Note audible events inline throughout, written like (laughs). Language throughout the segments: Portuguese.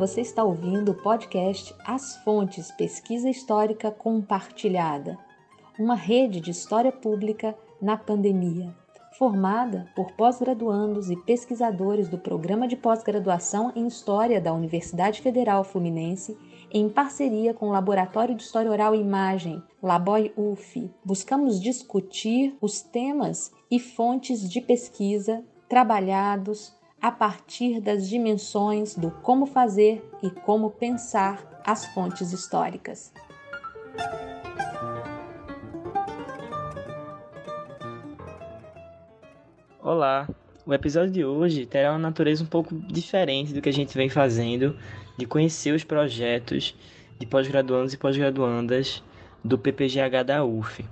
Você está ouvindo o podcast As Fontes Pesquisa Histórica Compartilhada, uma rede de história pública na pandemia, formada por pós-graduandos e pesquisadores do Programa de Pós-Graduação em História da Universidade Federal Fluminense, em parceria com o Laboratório de História Oral e Imagem, Laboy UF. Buscamos discutir os temas e fontes de pesquisa trabalhados a partir das dimensões do como fazer e como pensar as fontes históricas. Olá! O episódio de hoje terá uma natureza um pouco diferente do que a gente vem fazendo, de conhecer os projetos de pós-graduandos e pós-graduandas do PPGH da UF.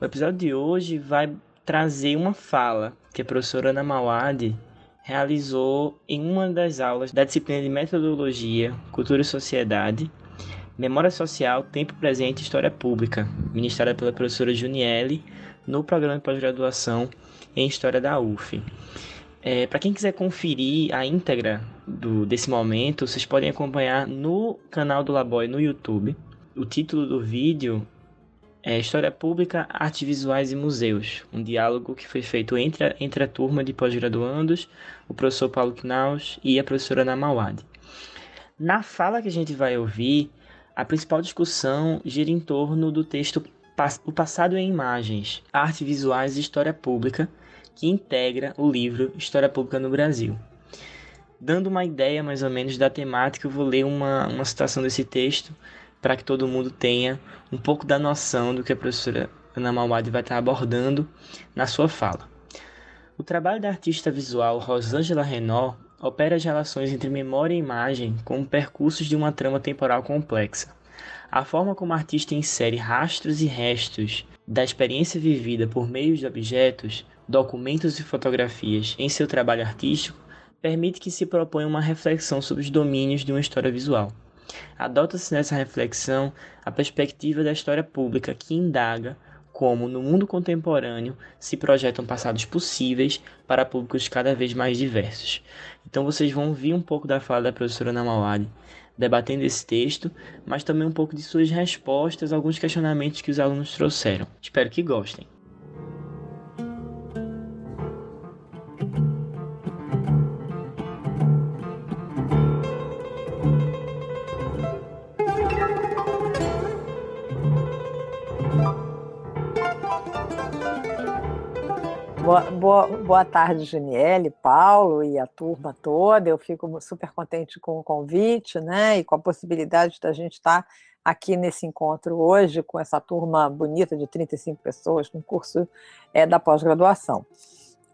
O episódio de hoje vai trazer uma fala que a professora Ana Mauad realizou em uma das aulas da disciplina de Metodologia, Cultura e Sociedade, Memória Social, Tempo Presente e História Pública, ministrada pela professora Juniele no programa de pós-graduação em História da UF. É, Para quem quiser conferir a íntegra do, desse momento, vocês podem acompanhar no canal do Laboy no YouTube. O título do vídeo é História Pública, Artes Visuais e Museus, um diálogo que foi feito entre a, entre a turma de pós-graduandos, o professor Paulo Knaus e a professora Ana Mauad. Na fala que a gente vai ouvir, a principal discussão gira em torno do texto O Passado em Imagens, Artes Visuais e História Pública, que integra o livro História Pública no Brasil. Dando uma ideia mais ou menos da temática, eu vou ler uma, uma citação desse texto para que todo mundo tenha um pouco da noção do que a professora Ana Malmade vai estar abordando na sua fala. O trabalho da artista visual Rosângela Renault opera as relações entre memória e imagem como percursos de uma trama temporal complexa. A forma como a artista insere rastros e restos da experiência vivida por meio de objetos, documentos e fotografias em seu trabalho artístico permite que se proponha uma reflexão sobre os domínios de uma história visual. Adota-se nessa reflexão a perspectiva da história pública que indaga como, no mundo contemporâneo, se projetam passados possíveis para públicos cada vez mais diversos. Então vocês vão ouvir um pouco da fala da professora Namawadi debatendo esse texto, mas também um pouco de suas respostas a alguns questionamentos que os alunos trouxeram. Espero que gostem. Boa, boa, boa tarde, Juniele, Paulo e a turma toda. Eu fico super contente com o convite, né? E com a possibilidade da gente estar aqui nesse encontro hoje com essa turma bonita de 35 pessoas no curso é, da pós-graduação.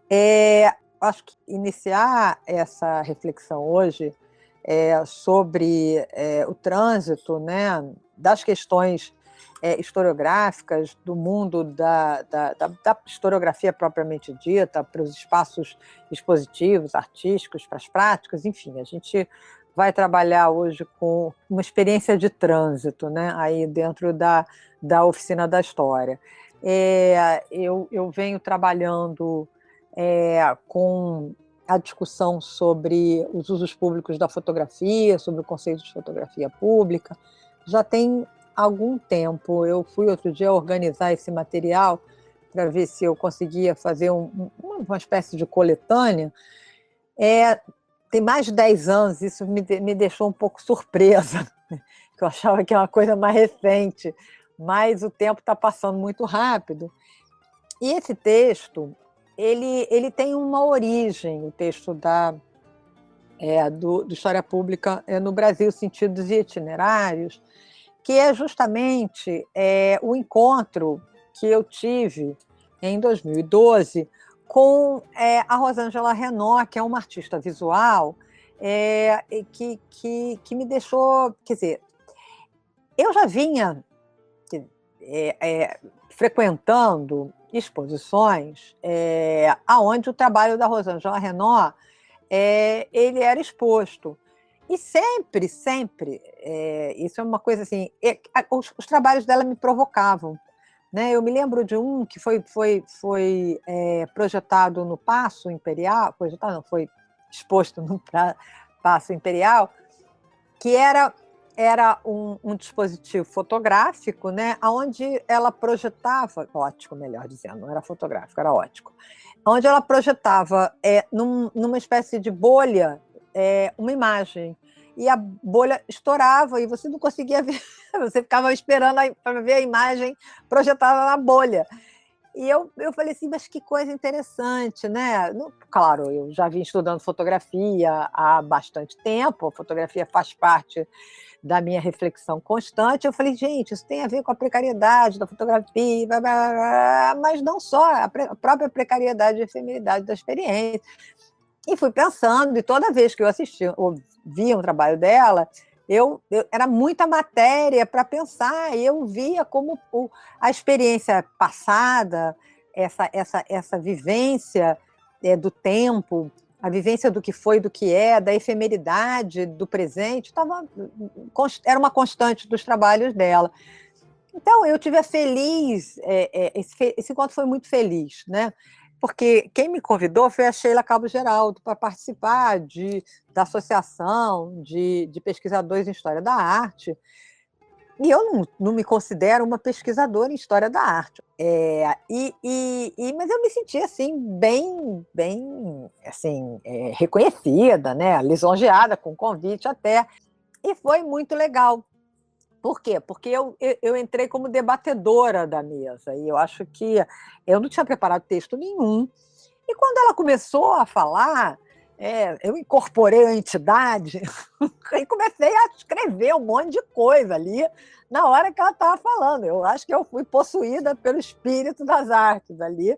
É, acho que iniciar essa reflexão hoje é, sobre é, o trânsito né, das questões é, historiográficas do mundo da, da, da, da, historiografia propriamente dita, para os espaços expositivos, artísticos, para as práticas, enfim, a gente vai trabalhar hoje com uma experiência de trânsito, né, aí dentro da, da oficina da história. É, eu, eu venho trabalhando é, com a discussão sobre os usos públicos da fotografia, sobre o conceito de fotografia pública, já tem algum tempo. Eu fui outro dia organizar esse material para ver se eu conseguia fazer um, uma espécie de coletânea. É, tem mais de 10 anos, isso me, me deixou um pouco surpresa, (laughs) que eu achava que é uma coisa mais recente, mas o tempo está passando muito rápido. E esse texto, ele, ele tem uma origem, o texto da, é, do, do História Pública é, no Brasil, Sentidos e Itinerários, que é justamente é, o encontro que eu tive em 2012 com é, a Rosângela Renault, que é uma artista visual, é, que, que, que me deixou. Quer dizer, eu já vinha é, é, frequentando exposições é, aonde o trabalho da Rosângela Renault é, ele era exposto. E sempre, sempre, é, isso é uma coisa assim, é, os, os, trabalhos dela me provocavam. Né? Eu me lembro de um que foi, foi, foi é, projetado no Paço Imperial, projetado não, foi exposto no (laughs) pra, Paço Imperial, que era era um, um, dispositivo fotográfico, né, onde ela projetava, ótico, melhor dizendo, não era fotográfico, era ótico, onde ela projetava é, num, numa espécie de bolha é, uma imagem e a bolha estourava e você não conseguia ver, (laughs) você ficava esperando para ver a imagem projetada na bolha. E eu, eu falei assim, mas que coisa interessante, né? Claro, eu já vim estudando fotografia há bastante tempo, a fotografia faz parte da minha reflexão constante. Eu falei, gente, isso tem a ver com a precariedade da fotografia, blá, blá, blá, mas não só, a, a própria precariedade e efemeridade da experiência. E fui pensando, e toda vez que eu assistia, ouvia um trabalho dela, eu, eu, era muita matéria para pensar, e eu via como o, a experiência passada, essa, essa, essa vivência é, do tempo, a vivência do que foi, do que é, da efemeridade do presente, tava, era uma constante dos trabalhos dela. Então, eu tive a feliz, é, é, esse, esse encontro foi muito feliz, né? Porque quem me convidou foi a Sheila Cabo Geraldo para participar de, da associação de, de pesquisadores em História da Arte. E eu não, não me considero uma pesquisadora em História da Arte. É, e, e, e, mas eu me senti assim bem, bem assim, é, reconhecida, né? lisonjeada com o convite até. E foi muito legal, por quê? Porque eu, eu, eu, entrei como debatedora da mesa, e eu acho que eu não tinha preparado texto nenhum. E quando ela começou a falar, é, eu incorporei a entidade (laughs) e comecei a escrever um monte de coisa ali na hora que ela estava falando. Eu acho que eu fui possuída pelo espírito das artes ali.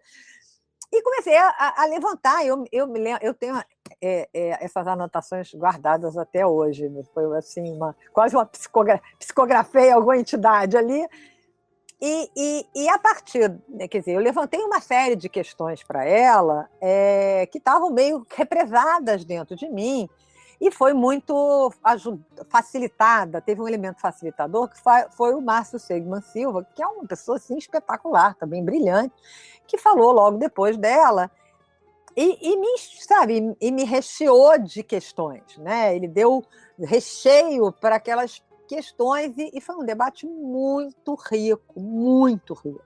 E comecei a, a levantar. Eu, eu, me lembro, eu tenho é, é, essas anotações guardadas até hoje. Foi assim, uma, quase uma psicogra psicografei alguma entidade ali. E, e, e, a partir, né, quer dizer, eu levantei uma série de questões para ela é, que estavam meio represadas dentro de mim e foi muito facilitada. Teve um elemento facilitador que foi, o Márcio Segman Silva, que é uma pessoa assim, espetacular, também brilhante, que falou logo depois dela e, e, me, sabe, e me recheou de questões, né? Ele deu recheio para aquelas questões e, e, foi um debate muito rico, muito rico.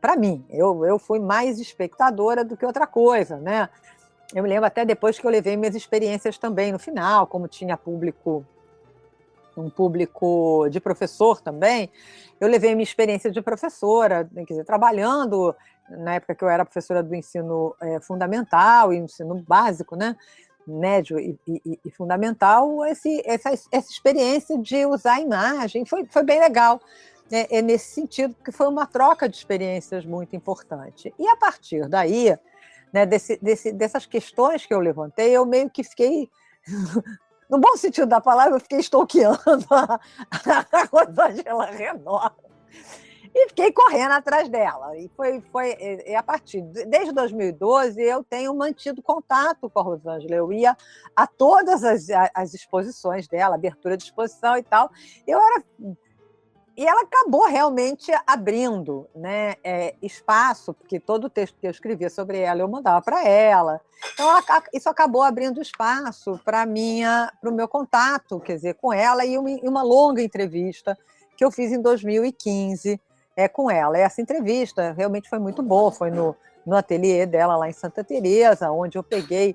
Para mim, eu, eu fui mais espectadora do que outra coisa, né? Eu me lembro até depois que eu levei minhas experiências também no final, como tinha público um público de professor também, eu levei minha experiência de professora, né, quer dizer, trabalhando na época que eu era professora do ensino é, fundamental e ensino básico, né? médio e, e, e fundamental, esse, essa, essa experiência de usar a imagem foi, foi bem legal. Né, é nesse sentido, porque foi uma troca de experiências muito importante. E a partir daí, né, desse, desse, dessas questões que eu levantei, eu meio que fiquei, (laughs) no bom sentido da palavra, eu fiquei stalkeando a, (laughs) Rosângela Renó e fiquei correndo atrás dela. E foi, foi e a partir desde 2012 eu tenho mantido contato com a Rosângela. Eu ia a todas as, as exposições dela, abertura de exposição e tal. Eu era e ela acabou realmente abrindo né, é, espaço, porque todo o texto que eu escrevia sobre ela eu mandava para ela. Então, ela, isso acabou abrindo espaço para o meu contato, quer dizer, com ela, e uma, uma longa entrevista que eu fiz em 2015 é, com ela. Essa entrevista realmente foi muito boa, foi no, no ateliê dela lá em Santa Teresa, onde eu peguei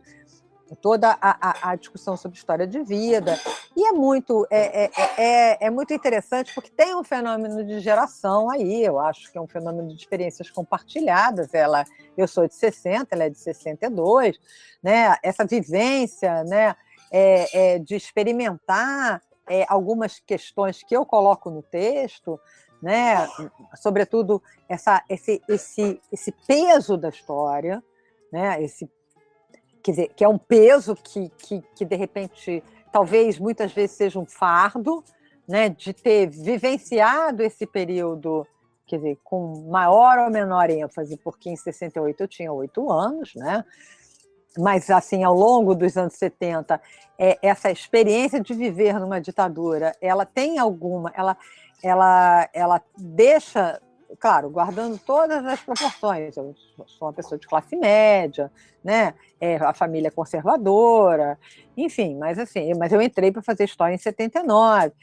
toda a, a, a, discussão sobre história de vida. E é muito, é, é, é, é, muito interessante porque tem um fenômeno de geração aí, eu acho que é um fenômeno de experiências compartilhadas. Ela, eu sou de 60, ela é de 62, né? essa vivência né? É, é, de experimentar é, algumas questões que eu coloco no texto, né? Sobretudo essa, esse, esse, esse peso da história, né? Esse, quer dizer, que é um peso que, que, que de repente talvez muitas vezes seja um fardo, né? De ter vivenciado esse período quer dizer, com maior ou menor ênfase, porque em 68 eu tinha oito anos, né? Mas, assim, ao longo dos anos 70, é, essa experiência de viver numa ditadura, ela tem alguma, ela, ela, ela deixa claro, guardando todas as proporções. Eu sou uma pessoa de classe média, né? É, a família é conservadora, enfim, mas assim, mas eu entrei para fazer história em 79.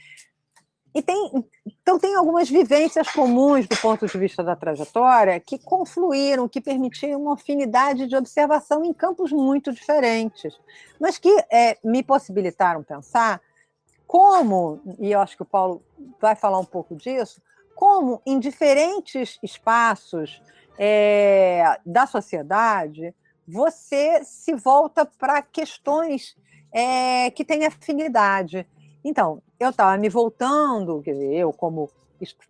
E tem, então tem algumas vivências comuns do ponto de vista da trajetória que confluíram, que permitiram uma afinidade de observação em campos muito diferentes, mas que é, me possibilitaram pensar como, e eu acho que o Paulo vai falar um pouco disso, como em diferentes espaços é, da sociedade você se volta para questões é, que têm afinidade. Então, eu estava me voltando, quer dizer, eu como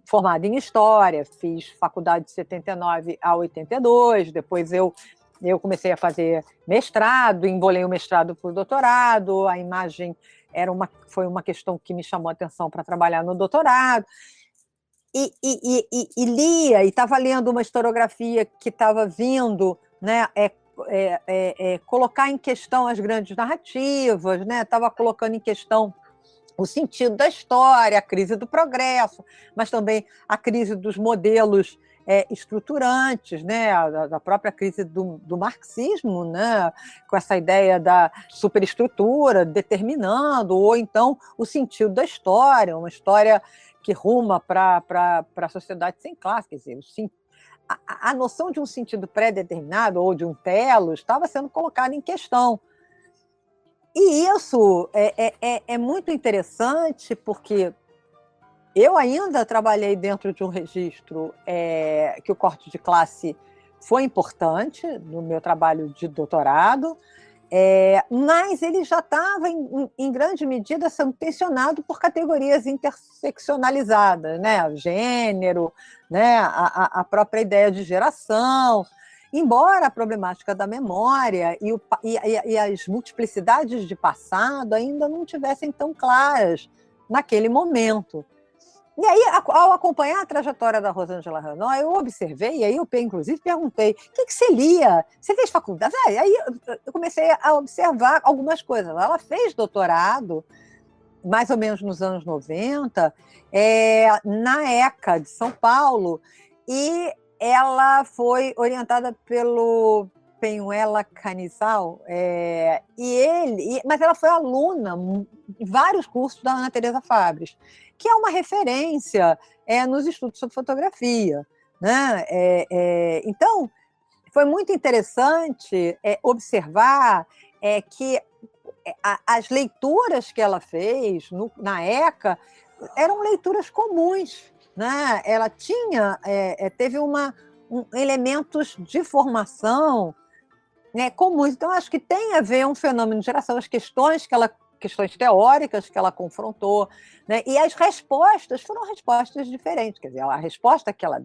formada em História, fiz faculdade de 79 a 82, depois eu, eu comecei a fazer mestrado, embolei o mestrado para o doutorado, a imagem era uma, foi uma questão que me chamou a atenção para trabalhar no doutorado, e, e, e, e lia, e estava lendo uma historiografia que estava vindo né, é, é, é, é, colocar em questão as grandes narrativas, estava né, colocando em questão o sentido da história, a crise do progresso, mas também a crise dos modelos é, estruturantes, né, da própria crise do, do, marxismo, né, com essa ideia da superestrutura determinando, ou então o sentido da história, uma história que ruma para a sociedade sem classe, quer dizer, a, a noção de um sentido pré-determinado ou de um telo estava sendo colocada em questão. E isso é, é, é, é muito interessante porque eu ainda trabalhei dentro de um registro é, que o corte de classe foi importante no meu trabalho de doutorado, é, mas ele já estava, em, em, grande medida, tensionado por categorias interseccionalizadas, né? gênero, né? a, a própria ideia de geração, Embora a problemática da memória e, o, e, e, as multiplicidades de passado ainda não tivessem tão claras naquele momento. E aí, ao acompanhar a trajetória da Rosângela Renault, eu observei, e aí eu, inclusive, perguntei, o que, que você lia? Você fez faculdade? Ah, aí eu comecei a observar algumas coisas. Ela fez doutorado, mais ou menos nos anos 90, é, na ECA de São Paulo, e ela foi orientada pelo Penuela Canizal, é, e ele, mas ela foi aluna de vários cursos da Ana Teresa Fabres, que é uma referência é, nos estudos sobre fotografia. Né? É, é então, foi muito interessante é, observar é, que as leituras que ela fez no, na ECA eram leituras comuns né? ela tinha, teve uma, um, elementos de formação né, comuns. Então, acho que tem a ver um fenômeno de geração, as questões que ela questões teóricas que ela confrontou, né? e as respostas foram respostas diferentes. Quer dizer, a resposta que ela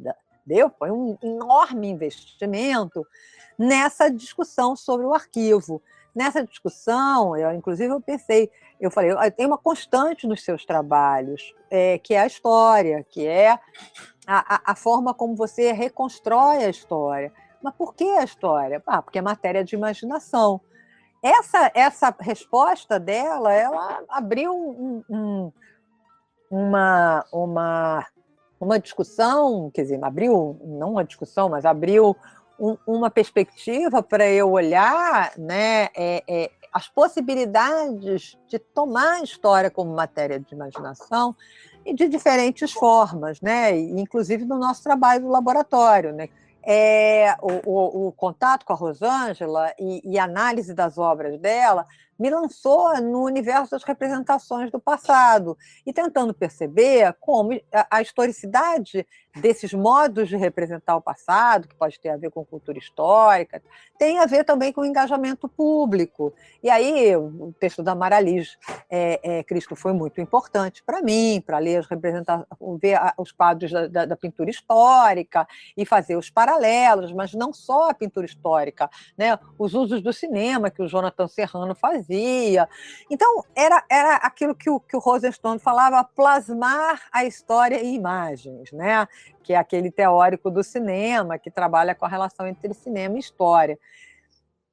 deu foi um enorme investimento nessa discussão sobre o arquivo. Nessa discussão, eu, inclusive, eu pensei, eu falei, tem uma constante nos seus trabalhos, é, que é a história, que é a, a, a, forma como você reconstrói a história. Mas por que a história? Ah, porque é matéria de imaginação. Essa, essa resposta dela, ela abriu um, um, uma, uma, uma discussão, quer dizer, abriu, não uma discussão, mas abriu um, uma perspectiva para eu olhar né, é, é, as possibilidades de tomar a história como matéria de imaginação e de diferentes formas, né? inclusive no nosso trabalho no laboratório. Né? É, o, o, o, contato com a Rosângela e, e análise das obras dela me lançou no universo das representações do passado e tentando perceber como a historicidade desses modos de representar o passado, que pode ter a ver com cultura histórica, tem a ver também com o engajamento público. E aí o texto da Maraliz é, é, Cristo foi muito importante para mim, para ler as ver os quadros da, da, da, pintura histórica e fazer os paralelos, mas não só a pintura histórica, né? os usos do cinema que o Jonathan Serrano fazia fazia. Então, era, era aquilo que o, que o Rosenstone falava, plasmar a história em imagens, né? que é aquele teórico do cinema que trabalha com a relação entre cinema e história.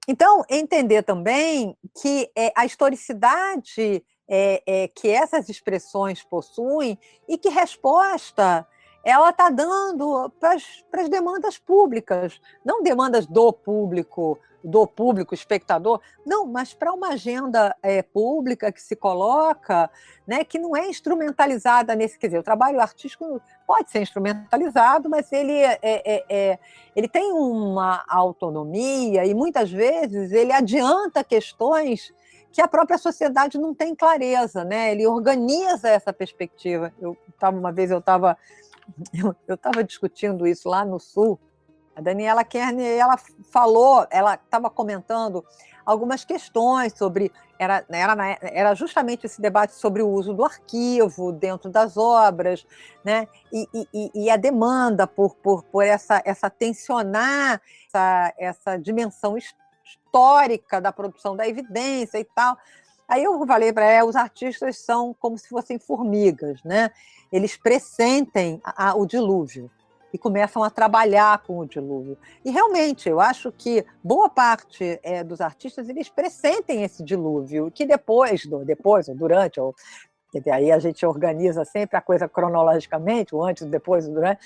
Então, entender também que é, a historicidade é, é, que essas expressões possuem e que resposta ela está dando para as demandas públicas, não demandas do público, do público espectador, não, mas para uma agenda é, pública que se coloca, né, que não é instrumentalizada nesse, quer dizer, o trabalho artístico pode ser instrumentalizado, mas ele, é, é, é, ele tem uma autonomia e muitas vezes ele adianta questões que a própria sociedade não tem clareza, né? Ele organiza essa perspectiva. Eu tava uma vez eu estava eu estava discutindo isso lá no Sul. A Daniela Kerner, ela falou, ela estava comentando algumas questões sobre era, era, era justamente esse debate sobre o uso do arquivo dentro das obras, né? E, e, e a demanda por, por, por essa, essa tensionar essa, essa dimensão histórica da produção da evidência e tal. Aí eu falei para ela, os artistas são como se fossem formigas, né? Eles pressentem a, a, o dilúvio e começam a trabalhar com o dilúvio. E realmente, eu acho que boa parte é, dos artistas eles pressentem esse dilúvio, que depois, depois ou durante, ou aí a gente organiza sempre a coisa cronologicamente, o antes, o depois, o durante,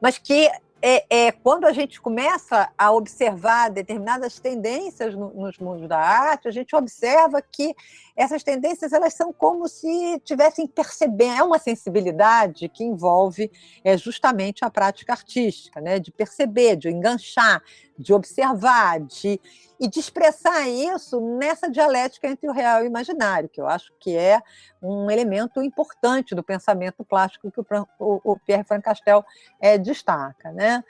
mas que é, é, quando a gente começa a observar determinadas tendências no, nos mundos da arte, a gente observa que essas tendências elas são como se tivessem percebendo, é uma sensibilidade que envolve é, justamente a prática artística, né? de perceber, de enganchar, de observar, de e de expressar isso nessa dialética entre o real e o imaginário, que eu acho que é um elemento importante do pensamento plástico que o, o, o Pierre Frank Castel é, destaca. Né?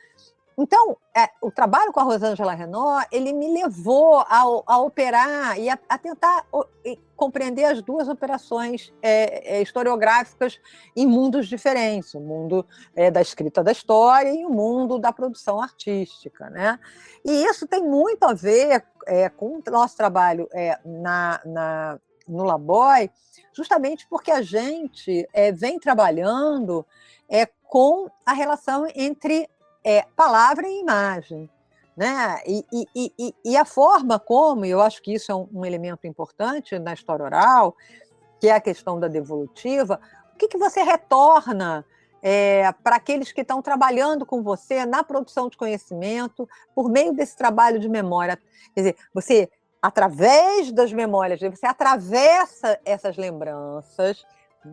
Então, é, o trabalho com a Rosângela Renault, ele me levou a, a operar e a, a tentar o, compreender as duas operações é, é, historiográficas em mundos diferentes, o mundo é, da escrita da história e o mundo da produção artística. Né? E isso tem muito a ver é, com o nosso trabalho é, na, na, no Laboy, justamente porque a gente vem trabalhando com a relação entre é, palavra e imagem. Né? E, e, e, e, a forma como, e eu acho que isso é um, um, elemento importante na história oral, que é a questão da devolutiva, o que, que você retorna é, para aqueles que estão trabalhando com você na produção de conhecimento, por meio desse trabalho de memória? Quer dizer, você, através das memórias, você atravessa essas lembranças,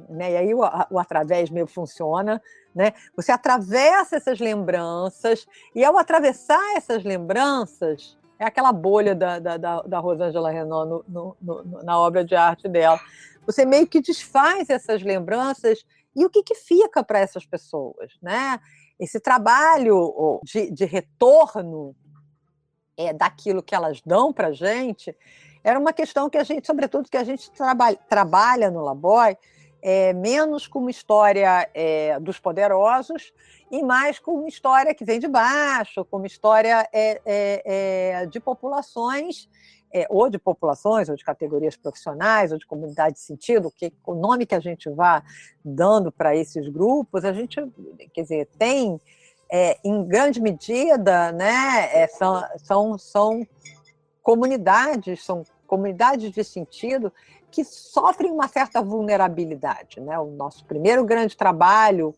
né? E aí o, o através meio funciona, né? Você atravessa essas lembranças e ao atravessar essas lembranças é aquela bolha da, da, da, da Rosângela Renault no, no, no, na obra de arte dela. Você meio que desfaz essas lembranças e o que, que fica para essas pessoas, né? Esse trabalho de, de retorno é, daquilo que elas dão para gente era uma questão que a gente, sobretudo, que a gente traba, trabalha no Laboy, é, menos com uma história é, dos poderosos e mais com uma história que vem de baixo, com uma história é, é, é de populações, é, ou de populações, ou de categorias profissionais, ou de comunidade de sentido, que, o nome que a gente vá dando para esses grupos, a gente, quer dizer, tem, em grande medida, né, são, são, são comunidades, são comunidades de sentido que sofrem uma certa vulnerabilidade. Né? O nosso primeiro grande trabalho,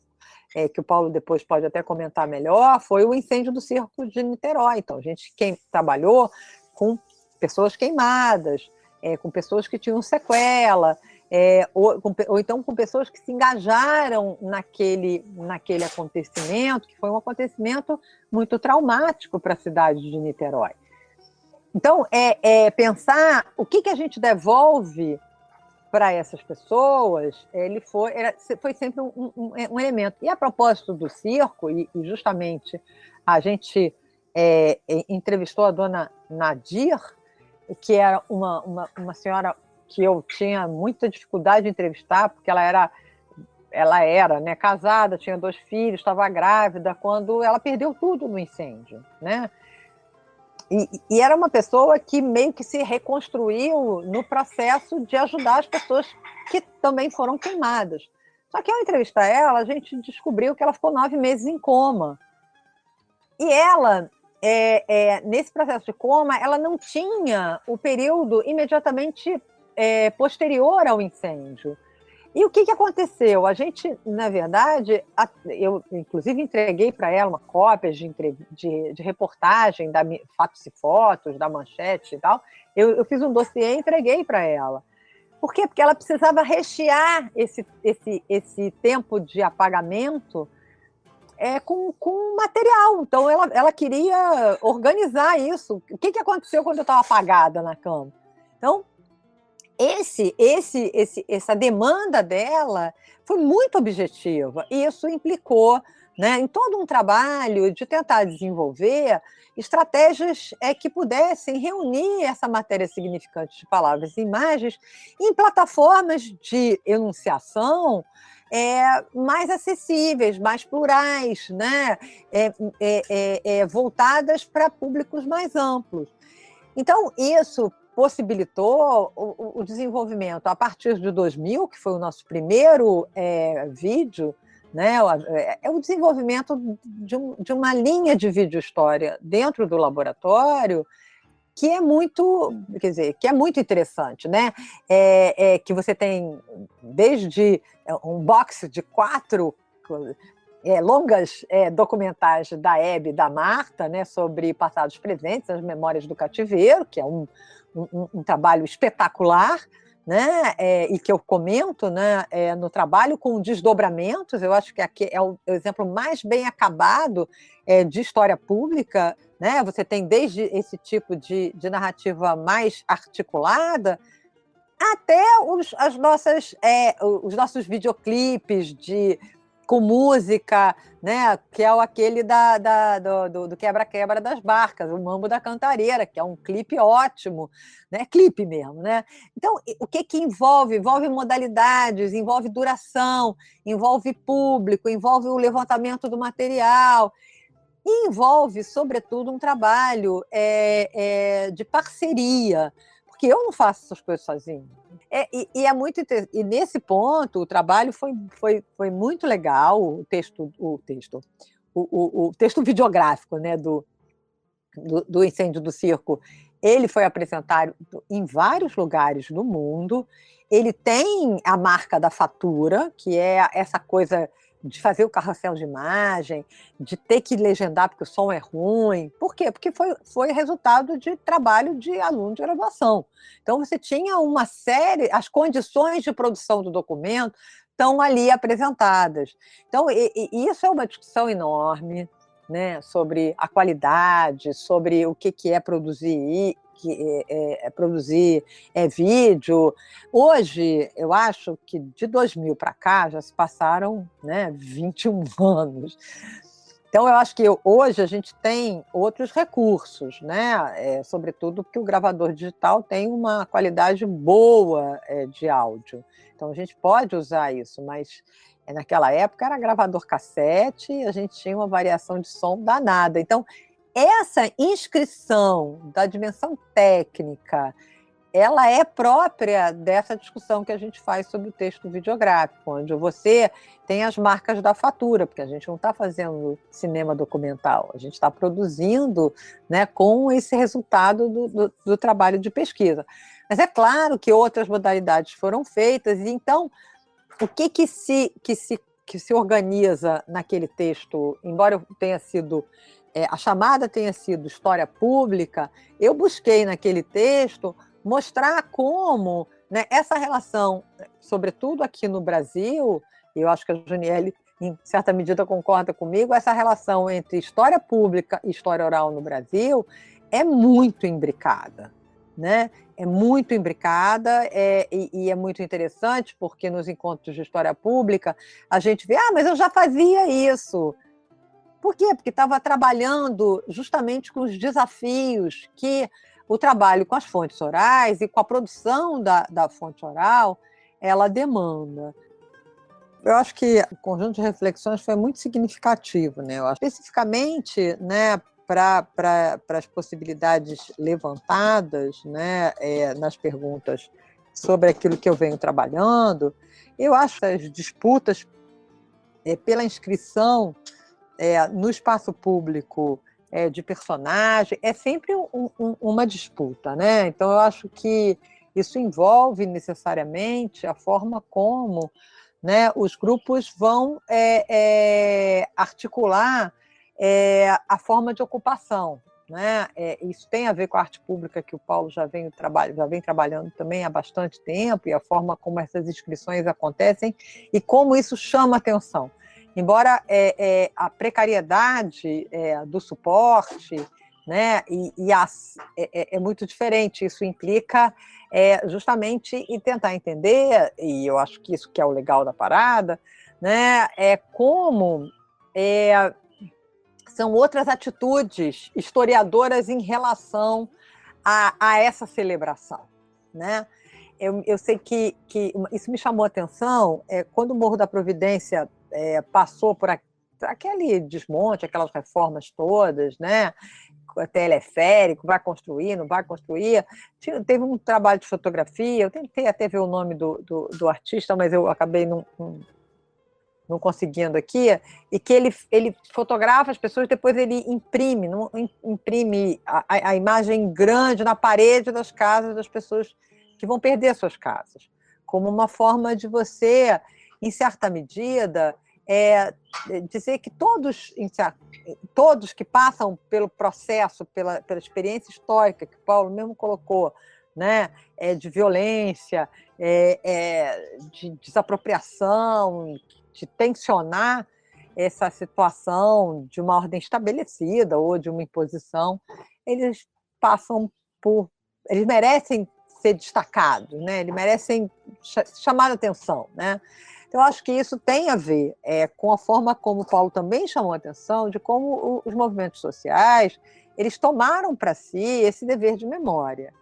é, que o Paulo depois pode até comentar melhor, foi o incêndio do circo de Niterói. Então, a gente quem trabalhou com pessoas queimadas, é, com pessoas que tinham sequela, é, ou, com, ou, então com pessoas que se engajaram naquele, naquele acontecimento, que foi um acontecimento muito traumático para a cidade de Niterói. Então, é, é pensar o que, que a gente devolve para essas pessoas, ele foi, era, foi sempre um, um, um, elemento. E a propósito do circo, e, e justamente a gente é, entrevistou a dona Nadir, que era uma, uma, uma senhora que eu tinha muita dificuldade de entrevistar, porque ela era ela era né, casada, tinha dois filhos, estava grávida, quando ela perdeu tudo no incêndio. Né? E, e, era uma pessoa que meio que se reconstruiu no processo de ajudar as pessoas que também foram queimadas. Só que ao entrevistar ela, a gente descobriu que ela ficou nove meses em coma. E ela, é, é, nesse processo de coma, ela não tinha o período imediatamente é, posterior ao incêndio. E o que, que aconteceu? A gente, na verdade, eu inclusive entreguei para ela uma cópia de, de, de, reportagem da Fatos e Fotos, da Manchete e tal. Eu, eu fiz um dossiê e entreguei para ela. Por quê? Porque ela precisava rechear esse, esse, esse tempo de apagamento é, com, com material. Então, ela, ela queria organizar isso. O que, que aconteceu quando eu estava apagada na cama? Então, esse, esse, esse, essa demanda dela foi muito objetiva e isso implicou né, em todo um trabalho de tentar desenvolver estratégias é, que pudessem reunir essa matéria significante de palavras e imagens em plataformas de enunciação é, mais acessíveis, mais plurais, né, é, é, é, é voltadas para públicos mais amplos. Então, isso possibilitou o, o, desenvolvimento a partir de 2000, que foi o nosso primeiro é, vídeo, né? É, é o desenvolvimento de, um, de, uma linha de vídeo história dentro do laboratório que é muito, quer dizer, que é muito interessante, né? É, é que você tem desde é, um box de quatro é, longas é, documentais da Hebe e da Marta, né, sobre passados presentes, as memórias do cativeiro, que é um, um, um trabalho espetacular, né, é, e que eu comento né, é, no trabalho com desdobramentos, eu acho que aqui é o, exemplo mais bem acabado é, de história pública. Né? Você tem desde esse tipo de, de narrativa mais articulada, até os, as nossas, é, os nossos videoclipes de com música, né? Que é aquele da, da do, do quebra-quebra das barcas, o Mambo da Cantareira, que é um clipe ótimo, né? Clipe mesmo, né? Então, o que que envolve? Envolve modalidades, envolve duração, envolve público, envolve o levantamento do material, e envolve, sobretudo, um trabalho é, é, de parceria, porque eu não faço essas coisas sozinho. É, e, e, é muito e nesse ponto o trabalho foi, foi, foi muito legal o texto o texto o, o, o texto (laughs) videográfico né do, do, do incêndio do circo. Ele foi apresentado em vários lugares do mundo. Ele tem a marca da fatura que é essa coisa de fazer o carrossel de imagem, de ter que legendar porque o som é ruim. Por quê? Porque foi, foi resultado de trabalho de aluno de graduação. Então, você tinha uma série, as condições de produção do documento estão ali apresentadas. Então, e, e isso é uma discussão enorme, né, sobre a qualidade, sobre o que, que é produzir que é, é, é, produzir é, vídeo. Hoje, eu acho que de 2000 para cá já se passaram né, 21 (laughs) anos. Então, eu acho que hoje a gente tem outros recursos, né? É, sobretudo porque o gravador digital tem uma qualidade boa é, de áudio. Então, a gente pode usar isso, mas naquela época era gravador cassete a gente tinha uma variação de som danada. Então, essa inscrição da dimensão técnica, ela é própria dessa discussão que a gente faz sobre o texto videográfico, onde você tem as marcas da fatura, porque a gente não está fazendo cinema documental, a gente está produzindo né, com esse resultado do, do, do trabalho de pesquisa. Mas é claro que outras modalidades foram feitas, e então o que, que, se, que, se, que se organiza naquele texto, embora tenha sido é, a chamada tenha sido história pública, eu busquei naquele texto mostrar como né, essa relação, sobretudo aqui no Brasil, e eu acho que a Juniele, em certa medida, concorda comigo, essa relação entre história pública e história oral no Brasil é muito imbricada. Né? É muito imbricada é, e, e, é muito interessante porque nos encontros de história pública a gente vê, ah, mas eu já fazia isso, por quê? Porque estava trabalhando justamente com os desafios que o trabalho com as fontes orais e com a produção da, da fonte oral ela demanda. Eu acho que o conjunto de reflexões foi muito significativo, né? Eu acho, especificamente, né, para as possibilidades levantadas, né, é, nas perguntas sobre aquilo que eu venho trabalhando, eu acho as disputas é, pela inscrição é, no espaço público é, de personagem, é sempre um, um, uma disputa, né? Então eu acho que isso envolve necessariamente a forma como né, os grupos vão é, é, articular é, a forma de ocupação. Né? É, isso tem a ver com a arte pública que o Paulo já vem, já vem trabalhando também há bastante tempo e a forma como essas inscrições acontecem e como isso chama atenção. Embora é, é, a precariedade do suporte né, e, e as, é, muito diferente, isso implica é justamente em tentar entender, e eu acho que isso que é o legal da parada, né, é como é, são outras atitudes historiadoras em relação a, a essa celebração, né? Eu, eu sei que, que isso me chamou a atenção é, quando o Morro da Providência é, passou por aquele desmonte, aquelas reformas todas, né? teleférico, vai construir, não vai construir. Teve um trabalho de fotografia, eu tentei até ver o nome do, do, do artista, mas eu acabei não, não, conseguindo aqui, e que ele, ele fotografa as pessoas, depois ele imprime, não, imprime a, a imagem grande na parede das casas das pessoas que vão perder suas casas, como uma forma de você, em certa medida, é, dizer que todos, todos que passam pelo processo, pela, pela experiência histórica que Paulo mesmo colocou, né, é, de violência, é, é, de desapropriação, de tensionar essa situação de uma ordem estabelecida ou de uma imposição, eles passam por, eles merecem ser destacados, né? Eles merecem chamar a atenção, né? Então, eu acho que isso tem a ver é, com a forma como o Paulo também chamou a atenção de como os movimentos sociais eles tomaram para si esse dever de memória.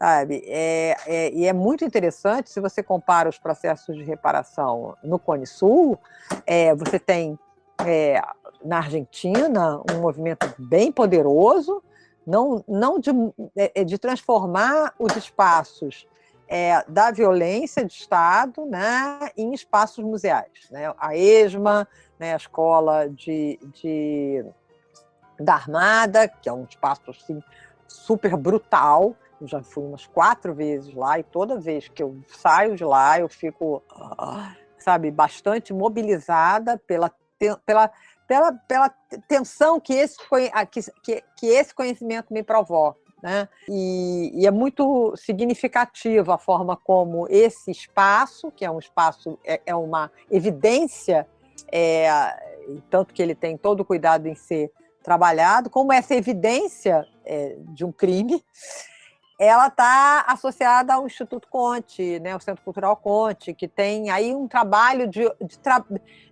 Sabe? É, é, e é muito interessante, se você compara os processos de reparação no Cone Sul, é, você tem é, na Argentina um movimento bem poderoso, não, não de, é, de transformar os espaços é, da violência de Estado né, em espaços museais. Né? A ESMA, né, a escola de, de, da Armada, que é um espaço assim, super brutal. Já fui umas quatro vezes lá e toda vez que eu saio de lá eu fico, sabe, bastante mobilizada pela, pela, pela, pela tensão que esse, que, que esse conhecimento me provoca. Né? E, e, é muito significativo a forma como esse espaço, que é um espaço, é, é uma evidência, é, tanto que ele tem todo o cuidado em ser trabalhado, como essa evidência é, de um crime, ela está associada ao Instituto Conte, né, o Centro Cultural Conte, que tem aí um trabalho de, de, tra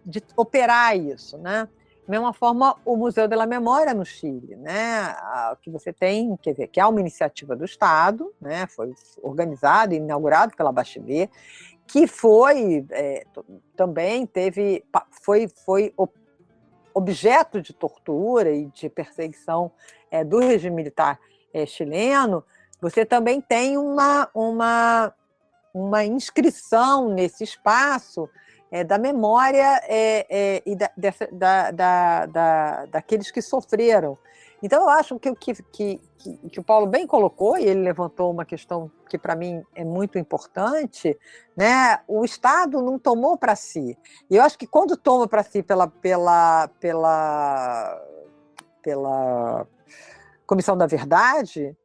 de operar isso, né? mesma forma, o Museu da Memória no Chile, né, que você tem, quer dizer, que é uma iniciativa do Estado, né, foi organizado e inaugurado pela Bachelet, que foi é, também teve foi foi objeto de tortura e de perseguição é, do regime militar é, chileno. Você também tem uma uma uma inscrição nesse espaço é, da memória é, é, e da, dessa, da, da, da, daqueles que sofreram. Então, eu acho que o que, que, que, o Paulo bem colocou, e ele levantou uma questão que para mim é muito importante, né? o Estado não tomou para si. E eu acho que quando toma para si pela, pela, pela, pela Comissão da Verdade,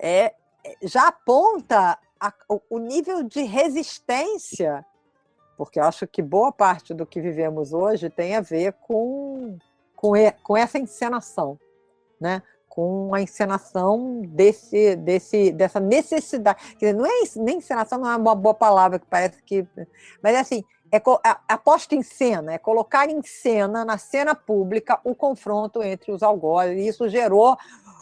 é, já aponta a, o nível de resistência porque eu acho que boa parte do que vivemos hoje tem a ver com, com, com essa encenação, né? com a encenação desse, desse, dessa necessidade. Quer dizer, não é nem encenação, não é uma boa palavra que parece que. Mas é assim, é a, a posta em cena, é colocar em cena, na cena pública, o confronto entre os algozes. E isso gerou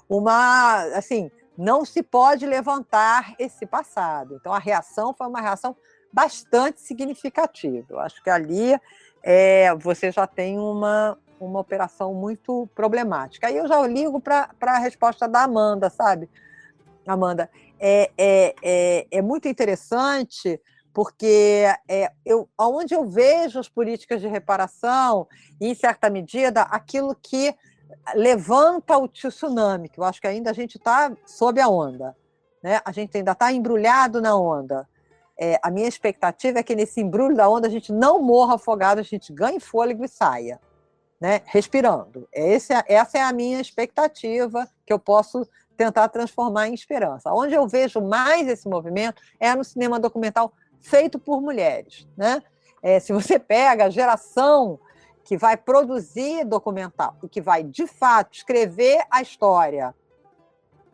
uma. Assim, não se pode levantar esse passado. Então, a reação foi uma reação bastante significativo. Eu acho que ali é, você já tem uma, uma operação muito problemática. Aí eu já ligo para a resposta da Amanda, sabe? Amanda, é, é, é, é muito interessante porque é, eu, onde eu vejo as políticas de reparação, em certa medida, aquilo que levanta o tsunami, que eu acho que ainda a gente está sob a onda, né? A gente ainda está embrulhado na onda. É, a minha expectativa é que nesse embrulho da onda a gente não morra afogado, a gente ganhe fôlego e saia, né? Respirando. Esse, é, essa é a minha expectativa que eu posso tentar transformar em esperança. Onde eu vejo mais esse movimento é no cinema documental feito por mulheres, né? É, se você pega a geração que vai produzir documental e que vai, de fato, escrever a história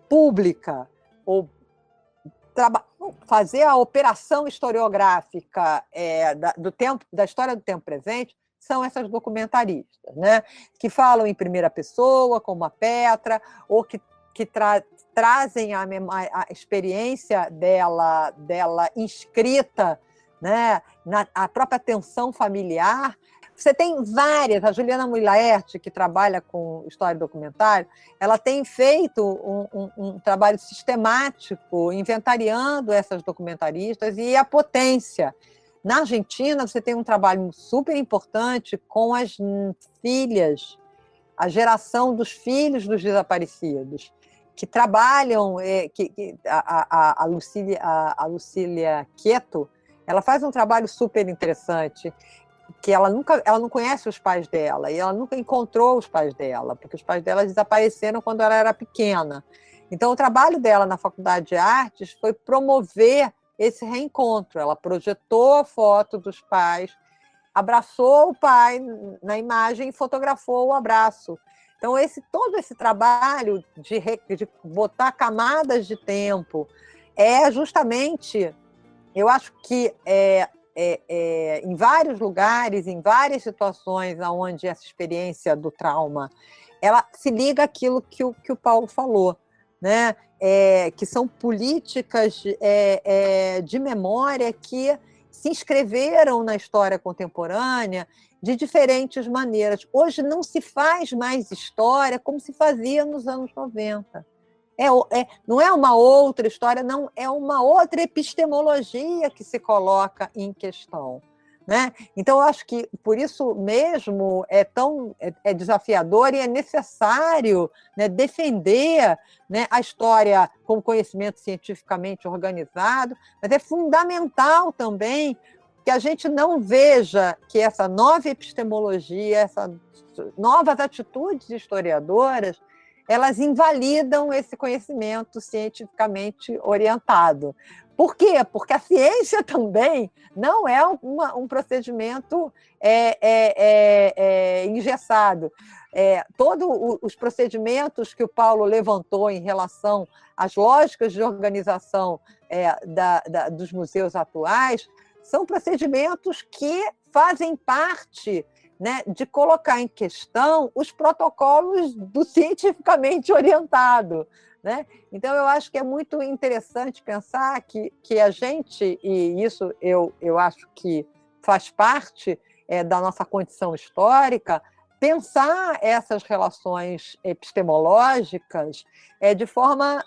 pública ou fazer a operação historiográfica é, da, do tempo, da história do tempo presente, são essas documentaristas, né? que falam em primeira pessoa, como a Petra, ou que, que tra trazem a, a, experiência dela, dela inscrita né? na a própria tensão familiar, você tem várias, a Juliana Muilaert, que trabalha com história e documentário, ela tem feito um, um, um, trabalho sistemático, inventariando essas documentaristas e a potência. Na Argentina, você tem um trabalho super importante com as filhas, a geração dos filhos dos desaparecidos, que trabalham, é, que, que a, a, a, Lucília, a, a Lucília ela faz um trabalho super interessante que ela nunca, ela não conhece os pais dela e ela nunca encontrou os pais dela, porque os pais dela desapareceram quando ela era pequena. Então, o trabalho dela na Faculdade de Artes foi promover esse reencontro. Ela projetou a foto dos pais, abraçou o pai na imagem e fotografou o abraço. Então, esse todo esse trabalho de, de botar camadas de tempo é justamente, eu acho que é, é, é, em vários lugares, em várias situações onde essa experiência do trauma, ela se liga àquilo que o, que o Paulo falou, né? É, que são políticas é, é, de memória que se inscreveram na história contemporânea de diferentes maneiras. Hoje não se faz mais história como se fazia nos anos 90. É, é, não é uma outra história, não, é uma outra epistemologia que se coloca em questão. Né? Então, eu acho que por isso mesmo é tão é, é desafiador e é necessário né, defender né, a história com conhecimento cientificamente organizado, mas é fundamental também que a gente não veja que essa nova epistemologia, essas novas atitudes historiadoras, elas invalidam esse conhecimento cientificamente orientado. Por quê? Porque a ciência (laughs) também não é uma, um procedimento é, é, é, é engessado. É, todos os procedimentos que o Paulo levantou em relação às lógicas de organização é, da, da, dos museus atuais são procedimentos que fazem parte né, de colocar em questão os protocolos do cientificamente orientado. Né? Então, eu acho que é muito interessante pensar que, que a gente, e isso eu, eu acho que faz parte é, da nossa condição histórica, pensar essas relações epistemológicas é, de forma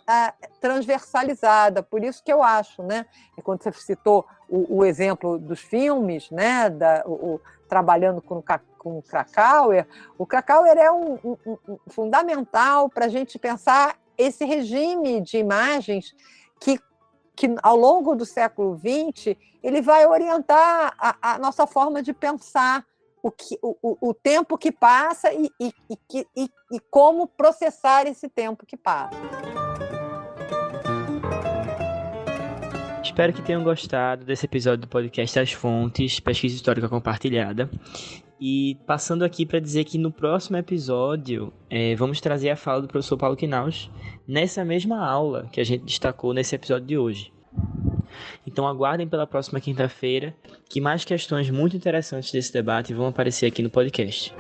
transversalizada. Por isso que eu acho, né, quando você citou o, o exemplo dos filmes, né, da, o, trabalhando com, com o Krakauer, o Krakauer é um, um, um fundamental para a gente pensar esse regime de imagens que, que, ao longo do século XX, ele vai orientar a, a nossa forma de pensar o, que, o, o tempo que passa e, e, e, e como processar esse tempo que passa. Espero que tenham gostado desse episódio do podcast As Fontes, Pesquisa Histórica Compartilhada. E passando aqui para dizer que no próximo episódio é, vamos trazer a fala do professor Paulo Quinaus nessa mesma aula que a gente destacou nesse episódio de hoje. Então aguardem pela próxima quinta-feira que mais questões muito interessantes desse debate vão aparecer aqui no podcast.